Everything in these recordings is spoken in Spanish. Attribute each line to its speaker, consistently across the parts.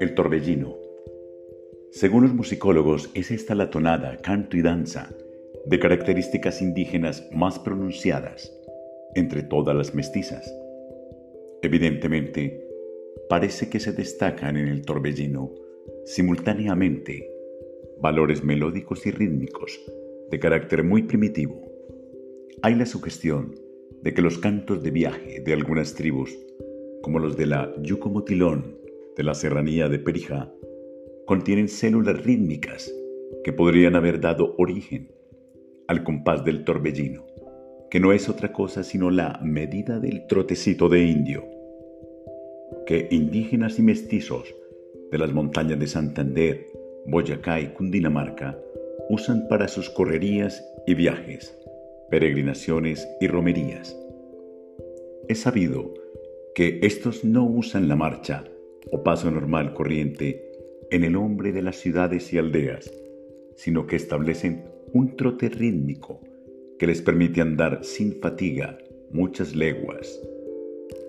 Speaker 1: El torbellino. Según los musicólogos, es esta la tonada, canto y danza de características indígenas más pronunciadas entre todas las mestizas. Evidentemente, parece que se destacan en el torbellino simultáneamente valores melódicos y rítmicos de carácter muy primitivo. Hay la sugestión de que los cantos de viaje de algunas tribus, como los de la Yucomotilón de la serranía de Perijá, contienen células rítmicas que podrían haber dado origen al compás del torbellino, que no es otra cosa sino la medida del trotecito de indio, que indígenas y mestizos de las montañas de Santander, Boyacá y Cundinamarca usan para sus correrías y viajes, peregrinaciones y romerías. Es sabido que estos no usan la marcha o paso normal corriente en el hombre de las ciudades y aldeas, sino que establecen un trote rítmico que les permite andar sin fatiga muchas leguas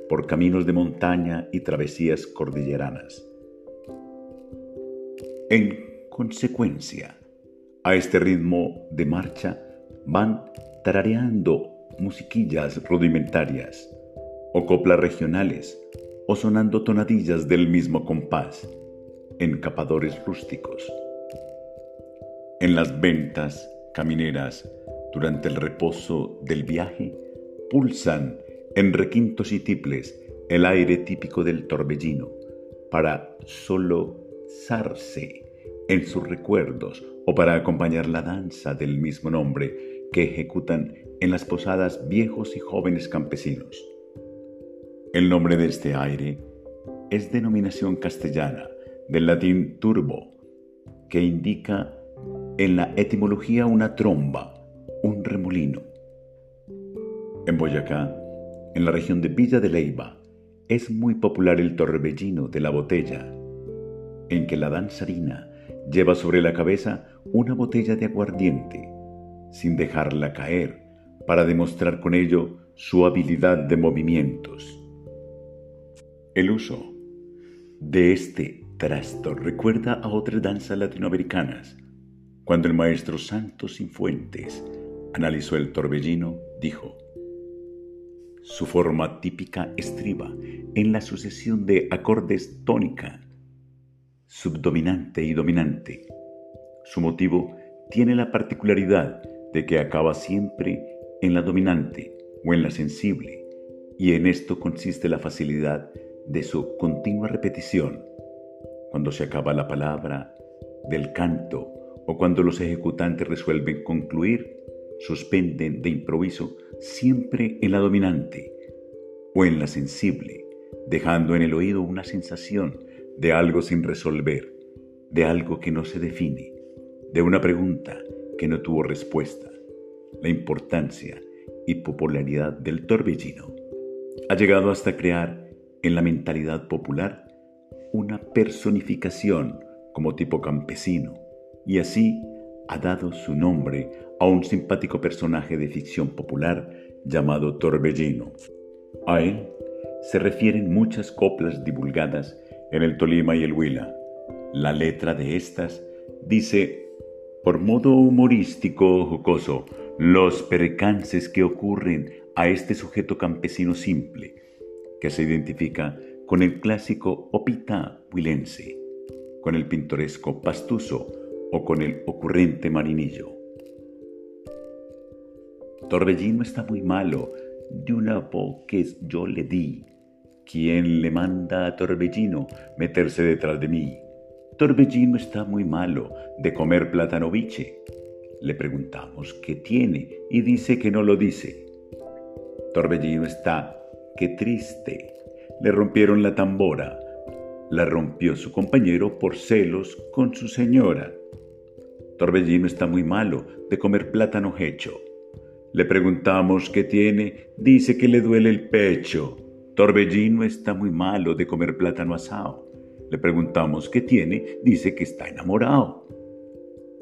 Speaker 1: por caminos de montaña y travesías cordilleranas. En consecuencia, a este ritmo de marcha van tarareando musiquillas rudimentarias o coplas regionales o sonando tonadillas del mismo compás en capadores rústicos. En las ventas camineras, durante el reposo del viaje, pulsan en requintos y tiples el aire típico del torbellino para solo zarse en sus recuerdos o para acompañar la danza del mismo nombre que ejecutan en las posadas viejos y jóvenes campesinos. El nombre de este aire es denominación castellana del latín turbo, que indica en la etimología una tromba, un remolino. En Boyacá, en la región de Villa de Leiva, es muy popular el torbellino de la botella, en que la danzarina lleva sobre la cabeza una botella de aguardiente, sin dejarla caer, para demostrar con ello su habilidad de movimientos. El uso de este trasto recuerda a otras danzas latinoamericanas. Cuando el maestro Santos Infuentes analizó el torbellino, dijo, su forma típica estriba en la sucesión de acordes tónica, subdominante y dominante. Su motivo tiene la particularidad de que acaba siempre en la dominante o en la sensible, y en esto consiste la facilidad de su continua repetición, cuando se acaba la palabra, del canto o cuando los ejecutantes resuelven concluir, suspenden de improviso siempre en la dominante o en la sensible, dejando en el oído una sensación de algo sin resolver, de algo que no se define, de una pregunta que no tuvo respuesta. La importancia y popularidad del torbellino ha llegado hasta crear en la mentalidad popular una personificación como tipo campesino y así ha dado su nombre a un simpático personaje de ficción popular llamado Torbellino. A él se refieren muchas coplas divulgadas en el Tolima y el Huila. La letra de estas dice, por modo humorístico o jocoso, los percances que ocurren a este sujeto campesino simple, que se identifica con el clásico opita huilense, con el pintoresco pastuso o con el ocurrente marinillo. Torbellino está muy malo, de una que yo le di. ¿Quién le manda a Torbellino meterse detrás de mí? Torbellino está muy malo de comer plátano biche. Le preguntamos qué tiene y dice que no lo dice. Torbellino está, qué triste, le rompieron la tambora. La rompió su compañero por celos con su señora. Torbellino está muy malo de comer plátano hecho. Le preguntamos qué tiene, dice que le duele el pecho. Torbellino está muy malo de comer plátano asado. Le preguntamos qué tiene, dice que está enamorado.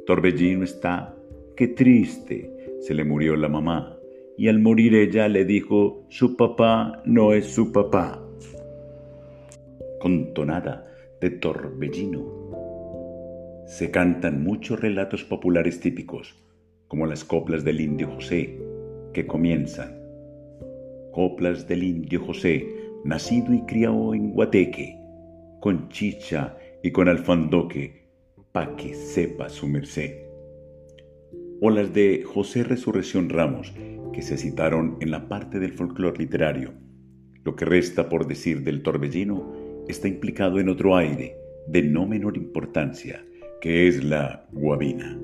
Speaker 1: Torbellino está, qué triste, se le murió la mamá y al morir ella le dijo, su papá no es su papá. Con tonada de torbellino. Se cantan muchos relatos populares típicos, como las coplas del indio José, que comienzan. Coplas del indio José, nacido y criado en Guateque, con chicha y con alfandoque, pa' que sepa su merced. O las de José Resurrección Ramos, que se citaron en la parte del folclore literario. Lo que resta por decir del torbellino está implicado en otro aire de no menor importancia, que es la guabina.